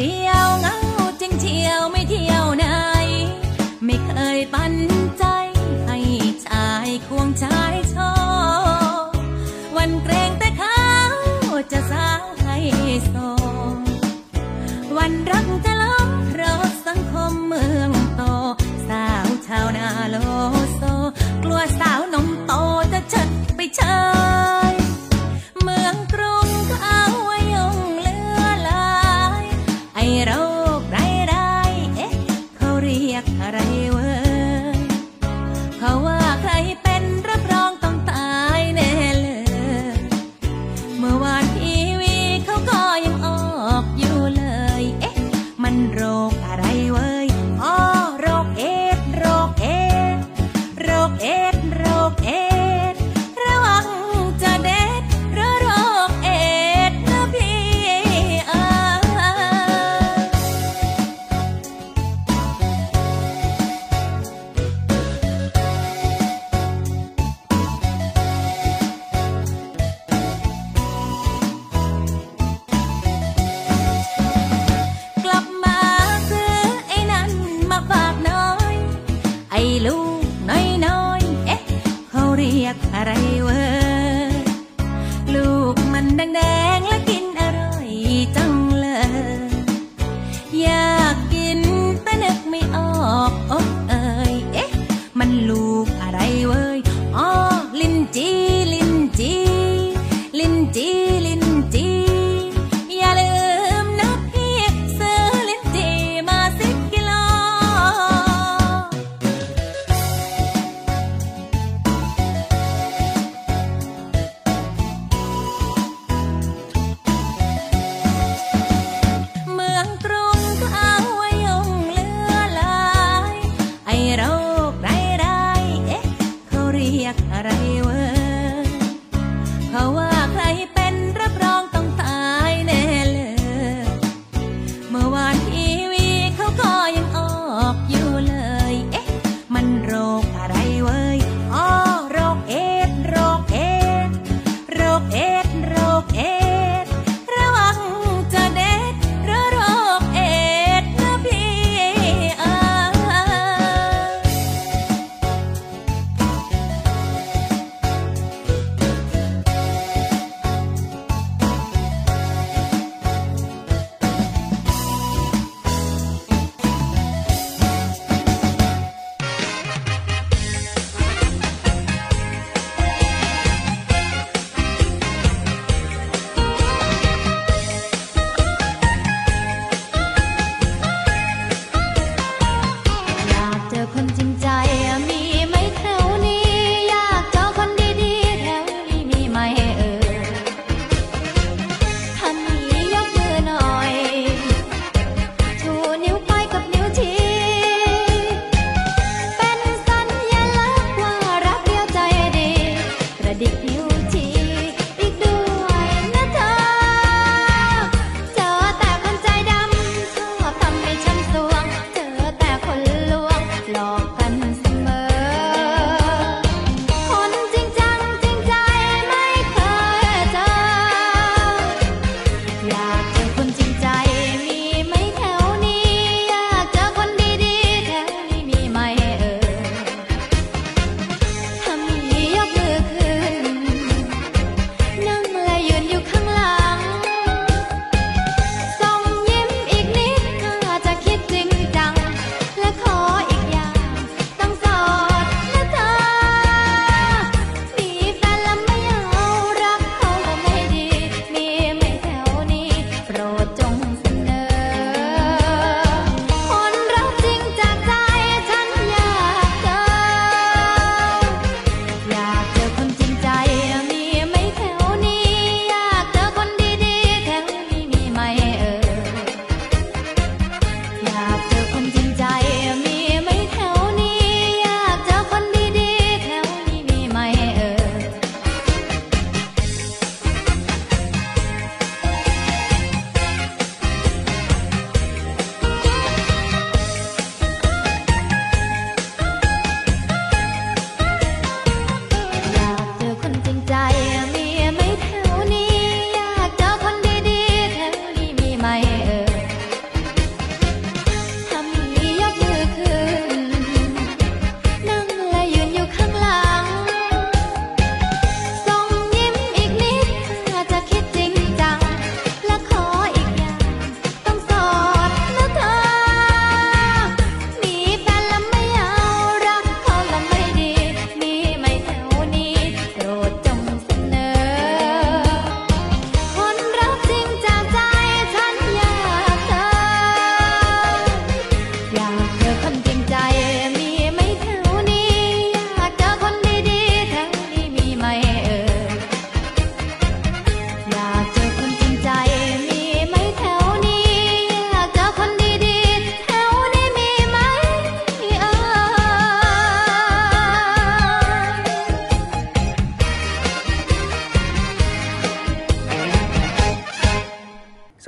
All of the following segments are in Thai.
อ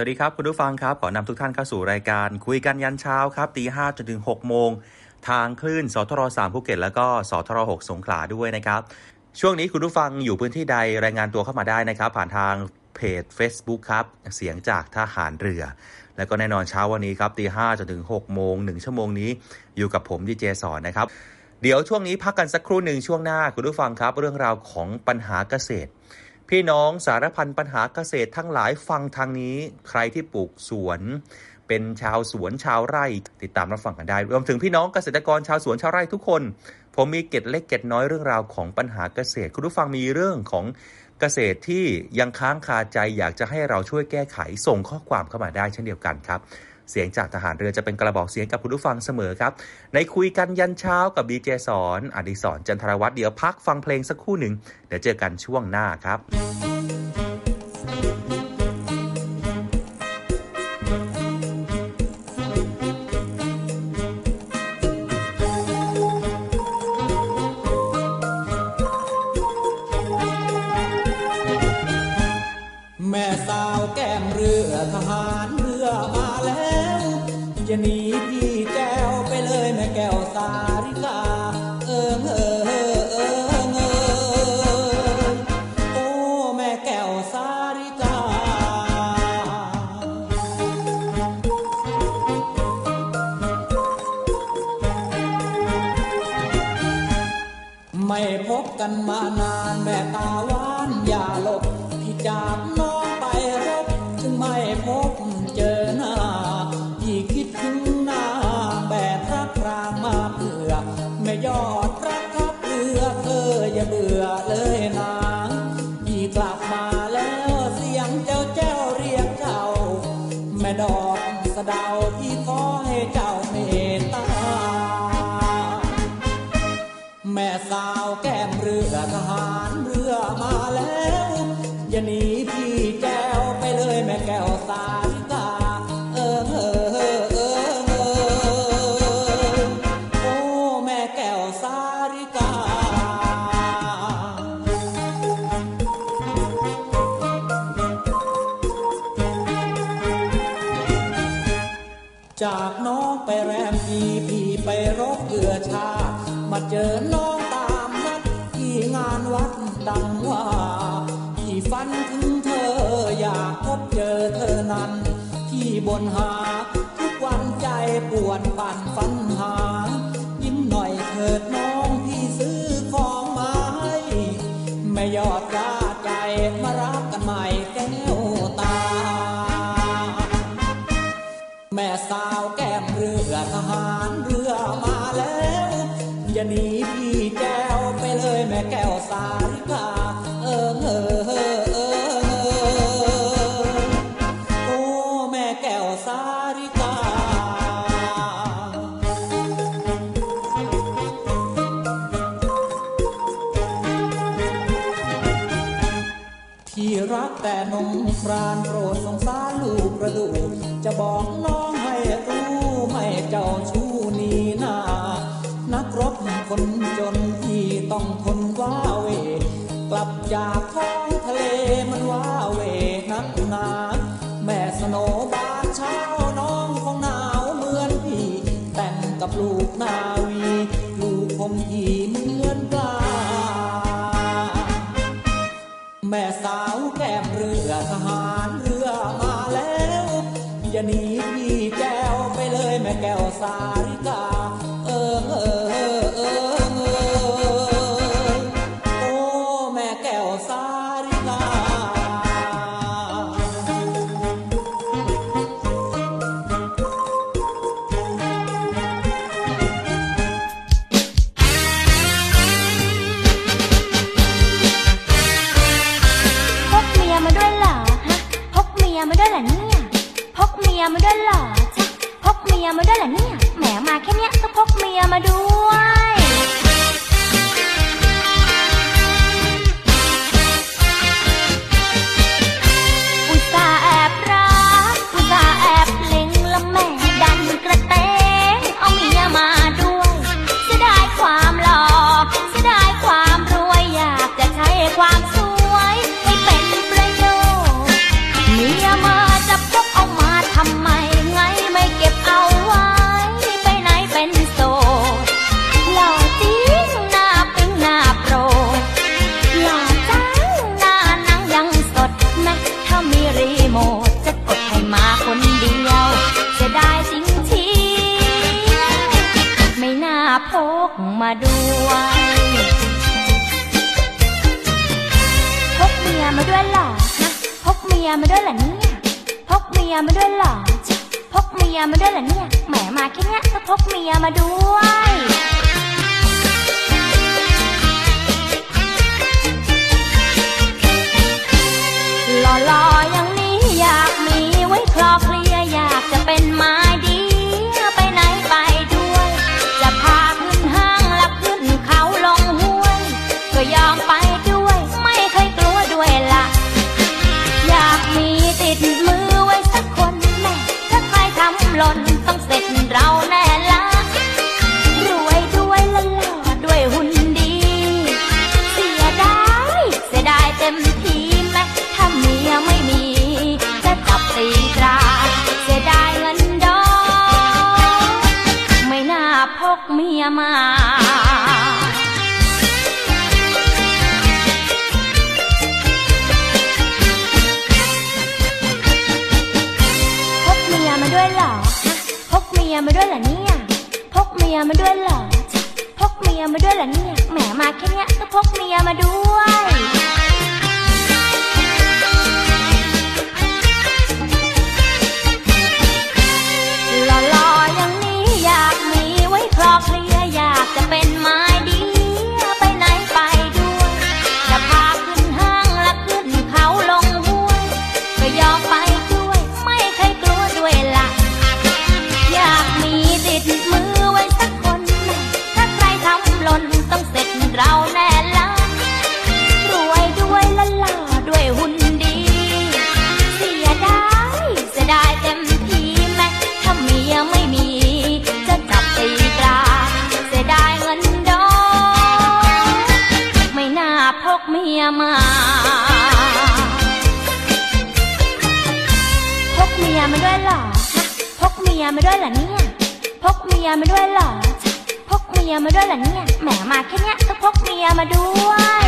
วัสดีครับ คุณผู้ฟังครับ ขอนำทุกท่านเข้าสู่รายการ คุยกันยันเช้าครับตีห้าจนถึง6โมง ทางคลื่นสทร3ภูเก็ต แล้วก็สทร6สงขลาด้วยนะครับ ช่วงนี้คุณผู้ฟังอยู่พื้นที่ใดรายงานตัวเข้ามาได้นะครับ ผ่านทางเพจ Facebook ครับ เสียงจากทหารเรือ แล้วก็แน่นอนเช้าวันนี้ครับตีห้าจนถึง6โมง1ชั่วโมงนี้อยู่กับผมดีเจสอนนะครับเดี๋ยวช่วงนี้พักกันสักครู่หนึ่งช่วงหน้าคุณผู้ฟังครับ เรื่องราวของปัญหาเกษตร พี่น้องสารพันปัญหาเกษตรทั้งหลายฟังทางนี้ ใครที่ปลูกสวน เป็นชาวสวนชาวไร่ ติดตามรับฟังกันได้รวมถึงพี่น้องเกษตรกรชาวสวนชาวไร่ทุกคน ผมมีเก็ดเล็กเก็ดน้อยเรื่องราวของปัญหาเกษตร คุณผู้ฟังมีเรื่องของเกษตรที่ยังค้างคาใจอยากจะให้เราช่วยแก้ไขส่งข้อความเข้ามาได้เช่นเดียวกันครับ เสียงจากทหารเรือจะเป็นกระบอกเสียงกับคุณผู้ฟังเสมอครับ ในคุยกันยันเช้ากับดีเจสอนอดิสรจันทรวัตรเดี๋ยวพักฟังเพลงสักครู่หนึ่งเดี๋ยวเจอกันช่วงหน้าครับ กันมานาน พบเจอเธอนั้น ที่บนหา ทุกวันใจปวดปั่นฝันหา ยิ้มหน่อยเถิดน้องพี่ซื้อของมาให้ไม่ยอดกล้าใจมารักกันใหม่แก้วตา แม่สาวแก้ บอกน้องให้รู้ไม่เจ้าชู้นีนานักรบคนจนที่ต้องทนว้าเว กลับจากท้องทะเลมันว้าเวนักหนาแม่สโนบานเช้าน้องคงหนาวเหมือนพี่ แต่งกับลูกนาวีลูกคงที่เหมือนปลาแม่สาวแก้มเรือทหาร อย่าหนีพี่แก้วไปเลยแม่แก้วสา มีรีโมทจะกดให้มาคนเดียวจะได้จริงทีไม่น่าพกมาด้วยพกเมียมาด้วยหรอนะพกเมียมาด้วยหรอเนี่ยพกเมียมาด้วยหรอพกเมียมาด้วยหรอเนี่ยแหมมาแค่เนี้ยก็พกเมียมาด้วย หล่อๆอย่างนี้อยาก มาพกเมียมาด้วยเหรอพกเมียมาด้วยเหรอเนี่ยพกเมียมาด้วยเหรอพกเมียมาด้วยเหรอเนี่ยแหมมาแค่เนี้ยก็พกเมียมาด้วย มาด้วยเหรอเนี่ยแหมมาแค่เนี้ยก็พกเมียมาด้วย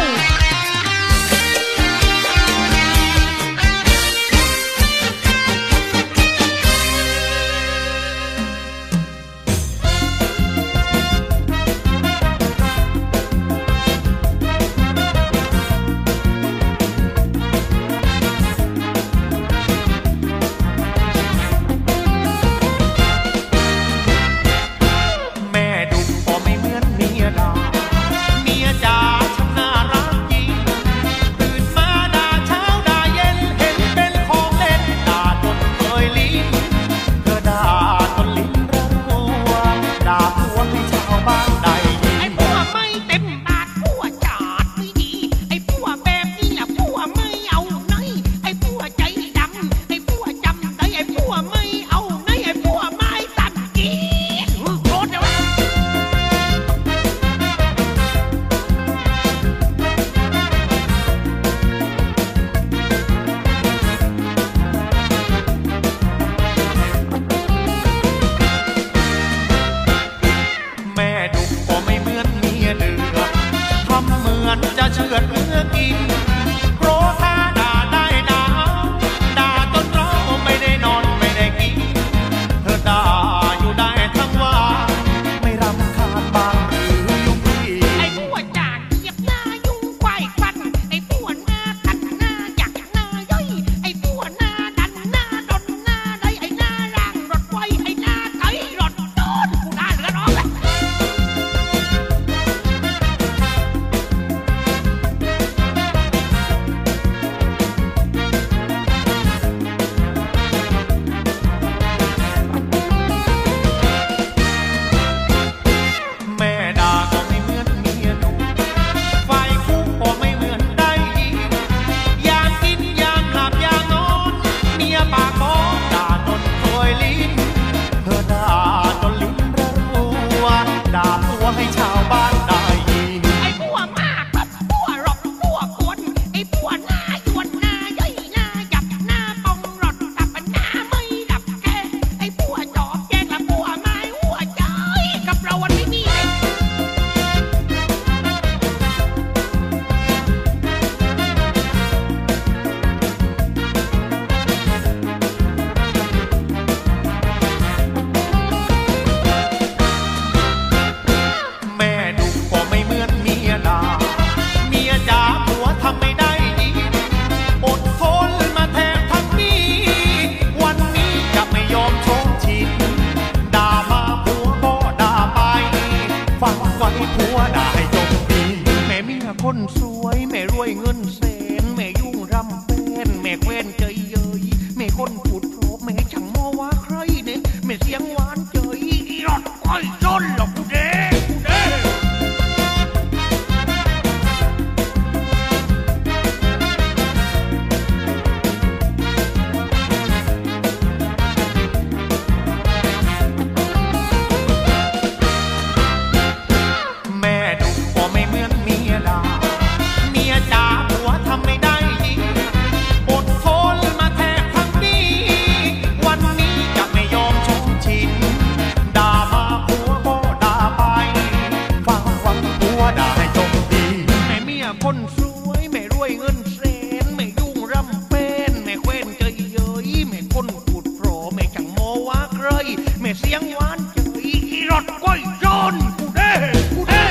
เสียงหวานเจยอีรถก้อยจนกูเด้กูเด้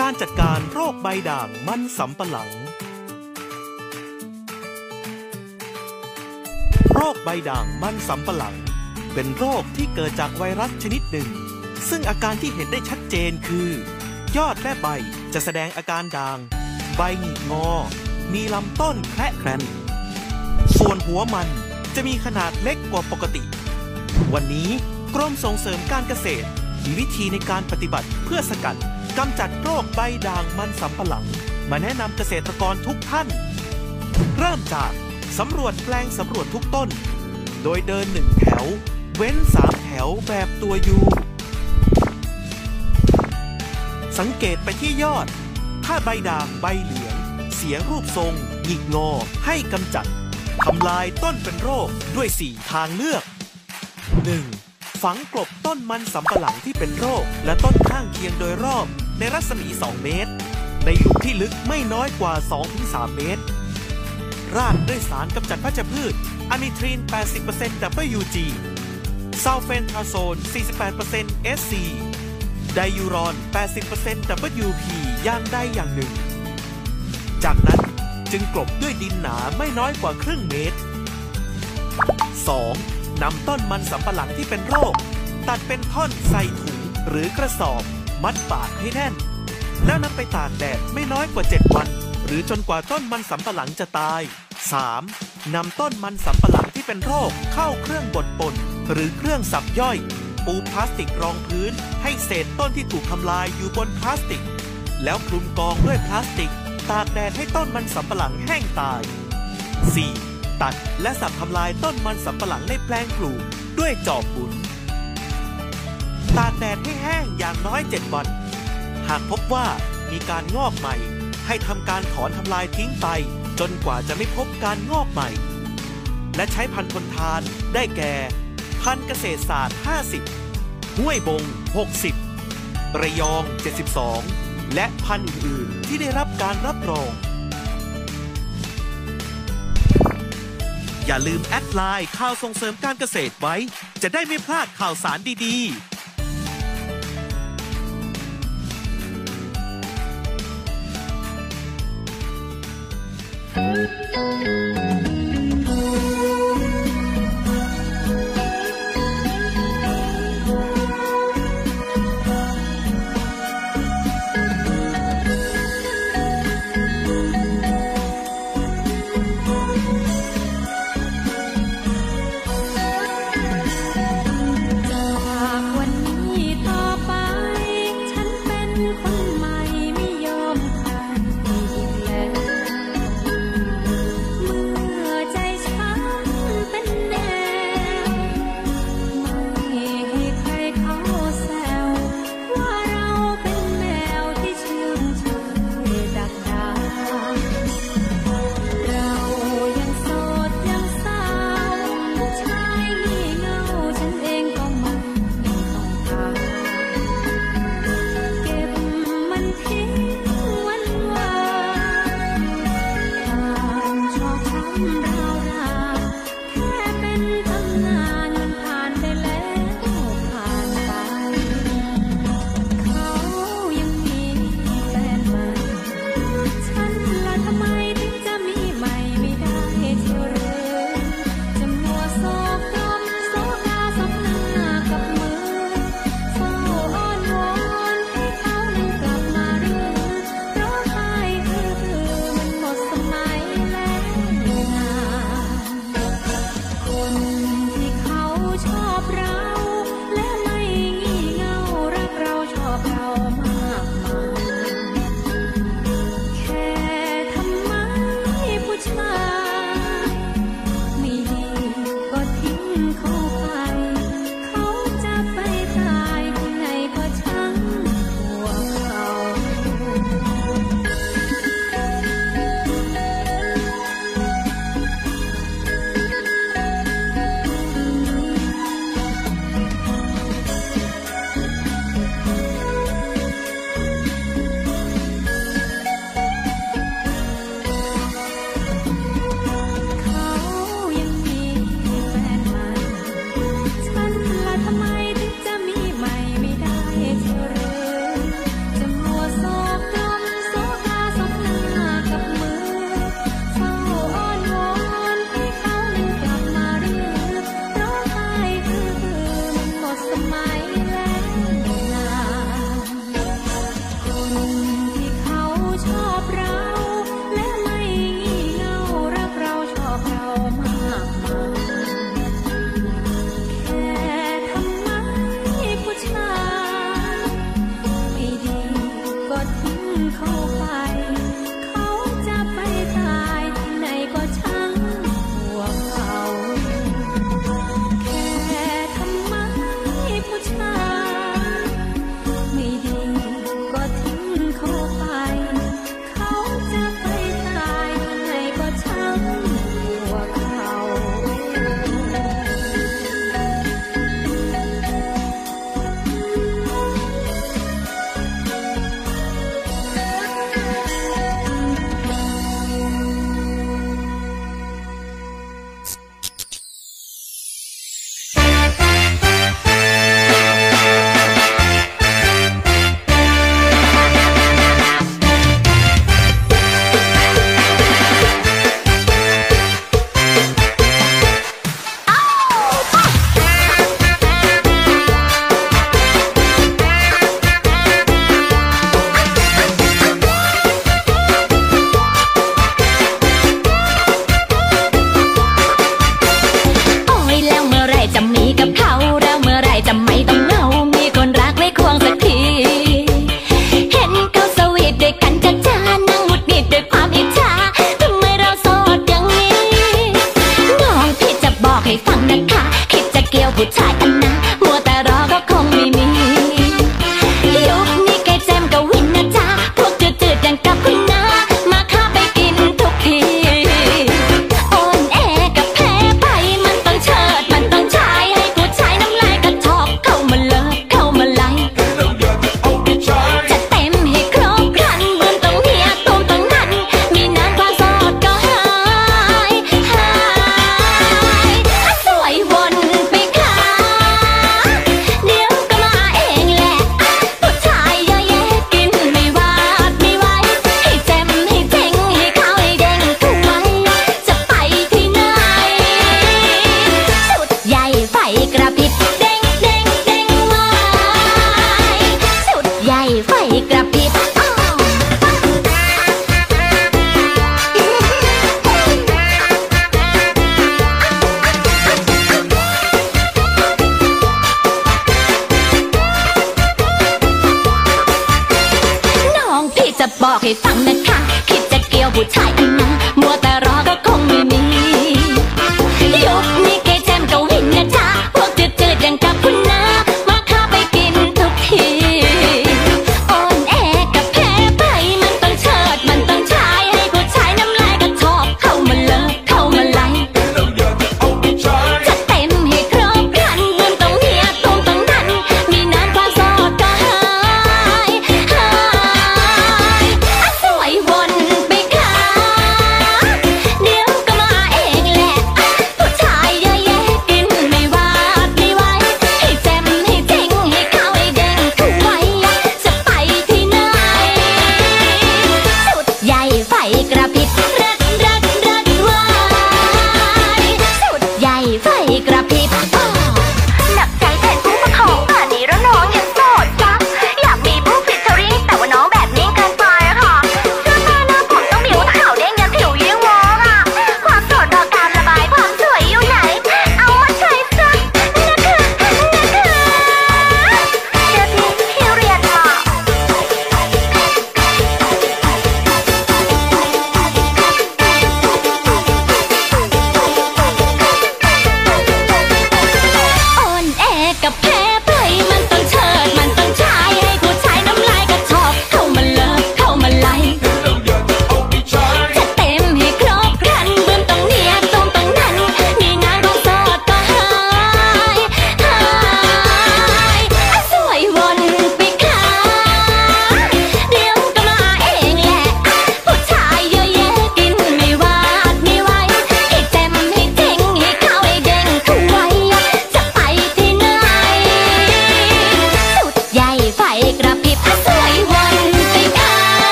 การจัดการโรคใบด่างมันสำปะหลัง โรคใบด่างมันสำปะหลัง เป็นโรคที่เกิดจากไวรัสชนิดหนึ่ง ซึ่งอาการที่เห็นได้ชัดเจนคือ ยอดและใบจะแสดงอาการด่าง ใบหงิกงอ มีลำต้นแคระแครนส่วนหัวมันจะมีขนาดเล็กกว่าปกติ วันนี้กรมส่งเสริมการเกษตร มีวิธีในการปฏิบัติเพื่อสกัดกำจัดโรคใบด่างมันสำปะหลัง มาแนะนำเกษตรกรทุกท่าน เริ่มจากสำรวจแปลงสำรวจทุกต้น โดยเดินหนึ่งแถว เว้นสามแถวแบบตัวยูสังเกตไปที่ยอด ถ้าใบด่างใบเหลือง เสียรูปทรงหงิกงอ ให้กำจัดทำลายต้นเป็นโรคด้วย 4 ทางเลือก 1. ฝังกลบต้นมันสำปะหลังที่เป็นโรค และต้นข้างเคียงโดยรอบในรัศมี 2 เมตร ในหลุมที่ลึกไม่น้อยกว่า 2-3 เมตร ราดด้วยสารกำจัดพัชพืชอะมิทรีน 80% WG ซัลเฟนทาโซน 48% SC ไดยูรอน 80% WP อย่างใดอย่างหนึ่ง จากนั้นจึงกลบด้วยดินหนาไม่น้อยกว่าครึ่งเมตร 2. นำต้นมันสำปะหลังที่เป็นโรค ตัดเป็นท่อนใส่ถุงหรือกระสอบ มัดปากให้แน่น แล้วนำไปตากแดดไม่น้อยกว่า 7 วัน หรือจนกว่าต้นมันสำปะหลังจะตาย 3. นำต้นมันสำปะหลังที่เป็นโรคเข้าเครื่องบดป่นหรือเครื่องสับย่อย ปูพลาสติกรองพื้น ให้เศษต้นที่ถูกทำลายอยู่บนพลาสติก แล้วคลุมกองด้วยพลาสติก ตากแดดให้ต้นมันสำปะหลังแห้งตาย 4. ตัดและสับทำลายต้นมันสำปะหลังในแปลงปลูกด้วยจอบบุนตากแดดให้แห้งอย่างน้อย 7 วัน หากพบว่ามีการงอกใหม่ ให้ทำการถอนทำลายทิ้งไป จนกว่าจะไม่พบการงอกใหม่ และใช้พันธุ์ทนทานได้แก่ พันธุ์เกษตรศาสตร์ 50 ห้วยบง 60 ระยอง 72 และพันธุ์อื่นๆที่ได้รับการรับรอง อย่าลืมแอดไลน์ข่าวส่งเสริมการเกษตรไว้ จะได้ไม่พลาดข่าวสารดีๆจา Thank you.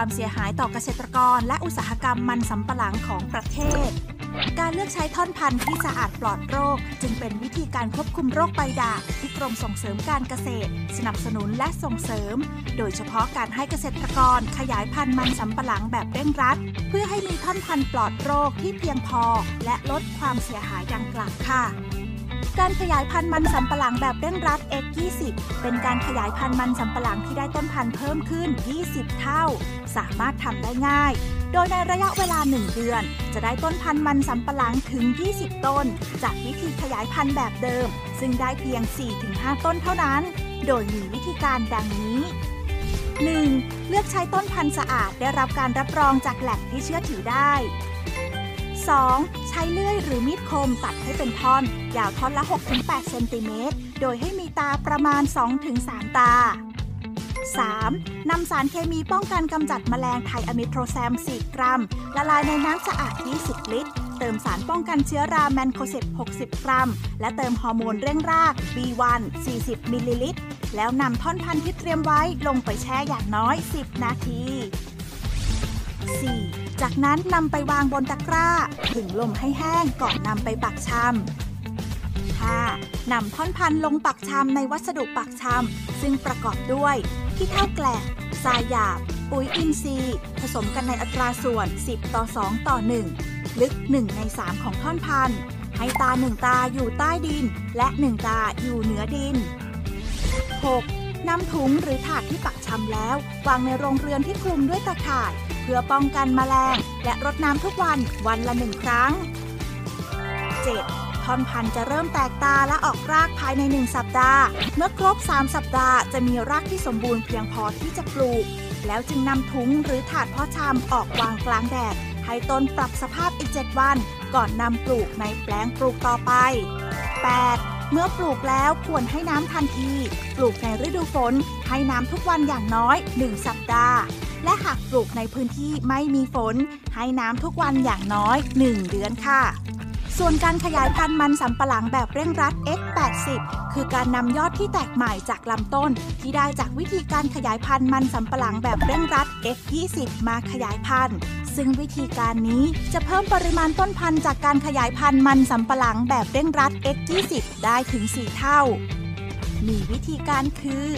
ความเสียหายต่อเกษตรกร และอุตสาหกรรมมันสำปะหลังของประเทศ การเลือกใช้ท่อนพันธุ์ที่สะอาดปลอดโรค จึงเป็นวิธีการควบคุมโรคใบด่างที่กรมส่งเสริมการเกษตร สนับสนุนและส่งเสริม โดยเฉพาะการให้เกษตรกรขยายพันธุ์มันสำปะหลังแบบเร่งรัด เพื่อให้มีท่อนพันธุ์ปลอดโรคที่เพียงพอ และลดความเสียหายดังกล่าวค่ะ การขยายพันธุ์มันสำปะหลังแบบเร่งรัด X20 เป็นการขยายพันธุ์มันสำปะหลังที่ได้ต้นพันธุ์เพิ่มขึ้น 20 เท่า สามารถทำได้ง่าย โดยในระยะเวลา 1 เดือน จะได้ต้นพันธุ์มันสำปะหลังถึง 20 ต้น จากวิธีขยายพันธุ์แบบเดิม ซึ่งได้เพียง 4-5 ต้นเท่านั้น โดยมีวิธีการดังนี้ 1. เลือกใช้ต้นพันธุ์สะอาดได้รับการรับรองจากแหล่งที่เชื่อถือได้ 2. ใช้เลื่อยหรือมีดคมตัดให้เป็นท่อน ยาวท่อนละ 6-8 เซนติเมตร โดยให้มีตาประมาณ 2-3 ตา 3. นำสารเคมีป้องกันกำจัดแมลงไทอะมีทอกแซม 4 กรัม ละลายในน้ำสะอาด 20 ลิตร เติมสารป้องกันเชื้อราแมนโคเซบ 60 กรัม และเติมฮอร์โมนเร่งราก B1 40 มิลลิลิตร แล้วนำท่อนพันธุ์ที่เตรียมไว้ลงไปแช่อย่างน้อย 10 นาที 4. จากนั้นนำไปวางบนตะกร้าถึงลมให้แห้งก่อนนำไปปักชำ 5. นำท่อนพันลงปักชำในวัสดุปักชำ ซึ่งประกอบด้วยขี้เท่าแกลบทรายหยาบ ปุ๋ยอินทรีย์ ผสมกันในอัตราส่วน 10 ต่อ 2 ต่อ 1 ลึก 1 ใน 3 ของท่อนพัน ให้ตา1ตาอยู่ใต้ดิน และ 1 ตาอยู่เหนือดิน 6. นำถุงหรือถาดที่ปักชำแล้ว วางในโรงเรือนที่คลุมด้วยตะข่าย พื่อป้องกันแมลง และรดน้ำทุกวันวันละหนึ่งครั้ง 7. ท่อนพันธุ์จะเริ่มแตกตาและออกรากภายใน 1 สัปดาห์ เมื่อครบ 3 สัปดาห์จะมีรากที่สมบูรณ์เพียงพอที่จะปลูก แล้วจึงนำถุงหรือถาดเพาะชำออกวางกลางแดด ให้ต้นปรับสภาพอีก 7 วัน ก่อนนำปลูกในแปลงปลูกต่อไป 8. เมื่อปลูกแล้วควรให้น้ำทันที ปลูกในฤดูฝน ให้น้ำทุกวันอย่างน้อย 1 สัปดาห์ และหากปลูกในพื้นที่ไม่มีฝน ให้น้ำทุกวันอย่างน้อย 1 เดือนค่ะ ส่วนการขยายพันธุ์มันสำปะหลังแบบเร่งรัด X80 คือการนำยอดที่แตกใหม่จากลำต้น ที่ได้จากวิธีการขยายพันธุ์มันสำปะหลังแบบเร่งรัด X20 มาขยายพันธุ์ซึ่งวิธีการนี้จะเพิ่มปริมาณต้นพันธุ์จากการขยายพันธุ์มันสำปะหลังแบบเร่งรัด X20 ได้ถึง 4 เท่า มีวิธีการคือ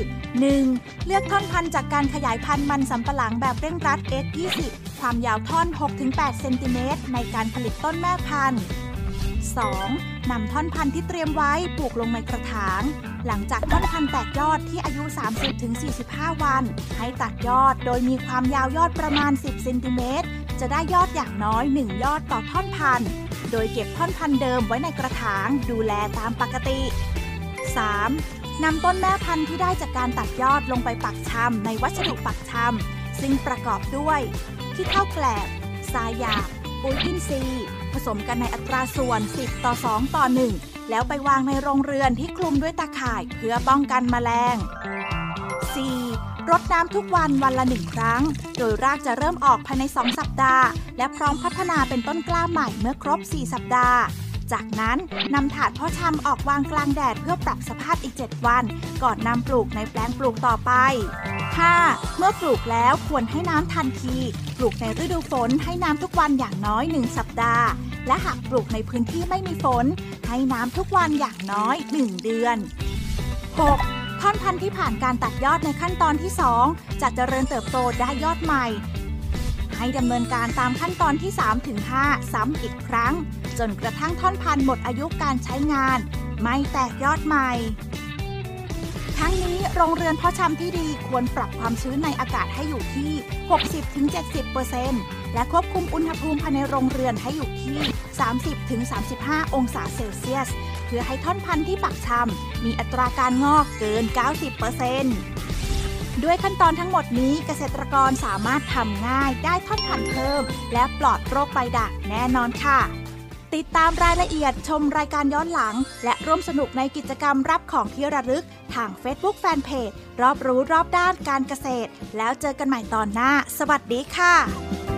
1. เลือกท่อนพันธุ์จากการขยายพันธุ์มันสำปะหลังแบบเร่งรัด S20 ความยาวท่อน 6-8 เซนติเมตรในการผลิตต้นแม่พันธุ์ 2. นำท่อนพันธุ์ที่เตรียมไว้ปลูกลงในกระถาง หลังจากต้นพันธุ์แตกยอดที่อายุ 30-45 วัน ให้ตัดยอดโดยมีความยาวยอดประมาณ 10 เซนติเมตร จะได้ยอดอย่างน้อย 1 ยอดต่อท่อนพันธุ์ โดยเก็บท่อนพันธุ์เดิมไว้ในกระถาง ดูแลตามปกติ 3. นำต้นแม่พันธุ์ที่ได้จากการตัดยอดลงไปปักชำในวัสดุปักชำซึ่งประกอบด้วยขี้เท่าแกลบทรายหยาบปุ๋ยอินทรีย์ผสมกันในอัตราส่วน 10 ต่อ 2 ต่อ 1 แล้วไปวางในโรงเรือนที่คลุมด้วยตาข่ายเพื่อป้องกันแมลง 4. รดน้ำทุกวันวันละหนึ่งครั้ง โดยรากจะเริ่มออกภายใน 2 สัปดาห์ และพร้อมพัฒนาเป็นต้นกล้าใหม่เมื่อครบ 4 สัปดาห์ จากนั้นนำถาดเพาะชำออกวางกลางแดดเพื่อปรับสภาพอีก 7 วัน ก่อนนำปลูกในแปลงปลูกต่อไป 5. เมื่อปลูกแล้วควรให้น้ำทันที ปลูกในฤดูฝนให้น้ำทุกวันอย่างน้อย 1 สัปดาห์ และหากปลูกในพื้นที่ไม่มีฝน ให้น้ำทุกวันอย่างน้อย 1 เดือน 6. ท่อนพันธุ์ที่ผ่านการตัดยอดในขั้นตอนที่ 2 จะเจริญเติบโตได้ยอดใหม่ ให้ดำเนินการตามขั้นตอนที่ 3-5 ซ้ำอีกครั้ง จนกระทั่งท่อนพันธุ์หมดอายุการใช้งาน ไม่แตกยอดใหม่ทั้งนี้โรงเรือนเพาะชำที่ดีควรปรับความชื้นในอากาศให้อยู่ที่ 60-70%และควบคุมอุณหภูมิภายในโรงเรือนให้อยู่ที่ 30-35 องศาเซลเซียส เพื่อให้ท่อนพันธุ์ที่ปักชำมีอัตราการงอกเกิน 90% ด้วยขั้นตอนทั้งหมดนี้เกษตรกรสามารถทำง่ายได้ท่อนพันธุ์เพิ่ม และปลอดโรคใบด่างแน่นอนค่ะ ติดตามรายละเอียดชมรายการย้อนหลัง และร่วมสนุกในกิจกรรมรับของที่ระลึก ทาง Facebook Fanpage รอบรู้รอบด้านการเกษตร แล้วเจอกันใหม่ตอนหน้า สวัสดีค่ะ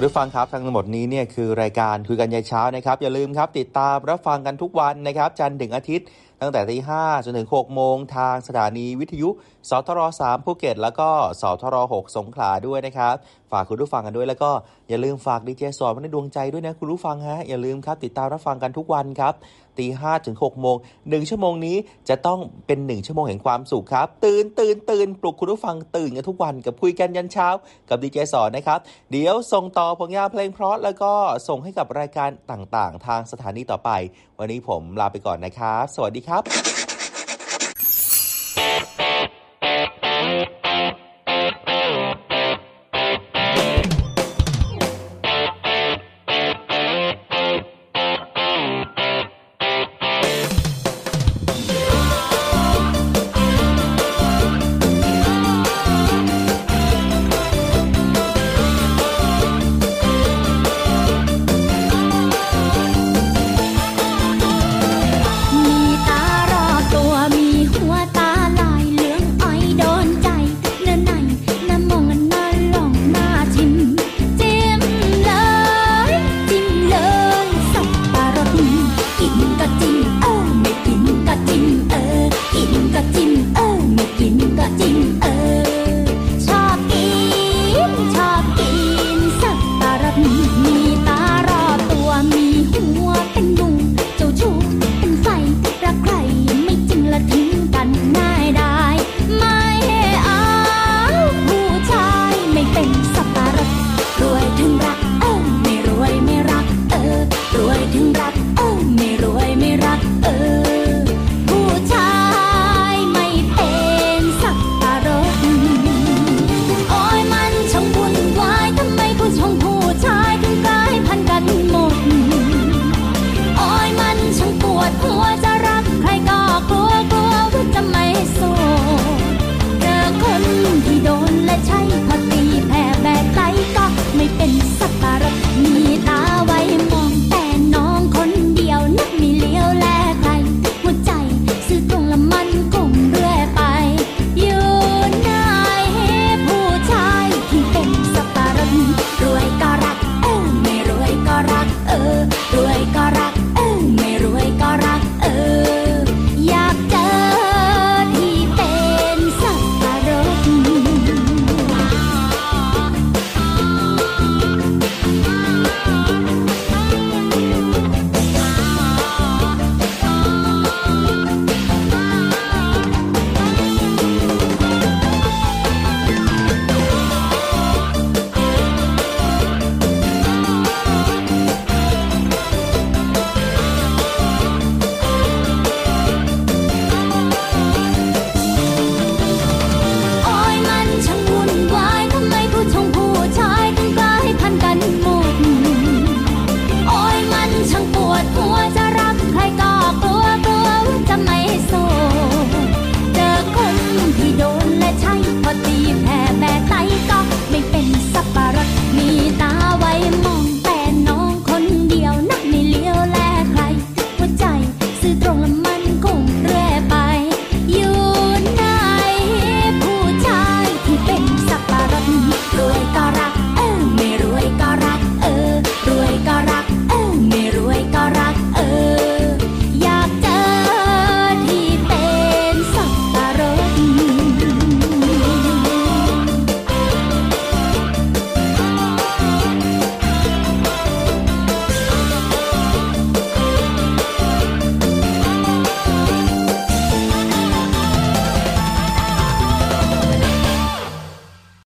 คุณผู้ฟังครับทั้งหมดนี้เนี่ยคือรายการคุยกันยายเช้านะครับ อย่าลืมครับ ติดตามรับฟังกันทุกวันนะครับ จันทร์ถึงอาทิตย์ ตั้งแต่ตีห้าจนถึงหกโมงทางสถานีวิทยุสทรสามภูเก็ต แล้วก็สทรหกสงขลาด้วยนะครับ ฝากคุณผู้ฟังกันด้วย แล้วก็อย่าลืมฝากดีเจสอนไว้ในดวงใจด้วยนะคุณผู้ฟังฮะอย่าลืมครับติดตามรับฟังกันทุกวันครับตีห้าถึงหกโมงหนึ่งชั่วโมงนี้จะต้องเป็นหนึ่งชั่วโมงแห่งความสุขครับ ตื่นตื่นตื่นปลุกคุณผู้ฟังตื่นกันทุกวันกับคุยกันยันเช้า กับดีเจสอนนะครับ เดี๋ยวส่งต่อผลงานเพลงเพราะแล้วก็ส่งให้กับรายการต่างๆ ทางสถานีต่อไป วันนี้ผมลาไปก่อนนะครับ สวัสดีครับ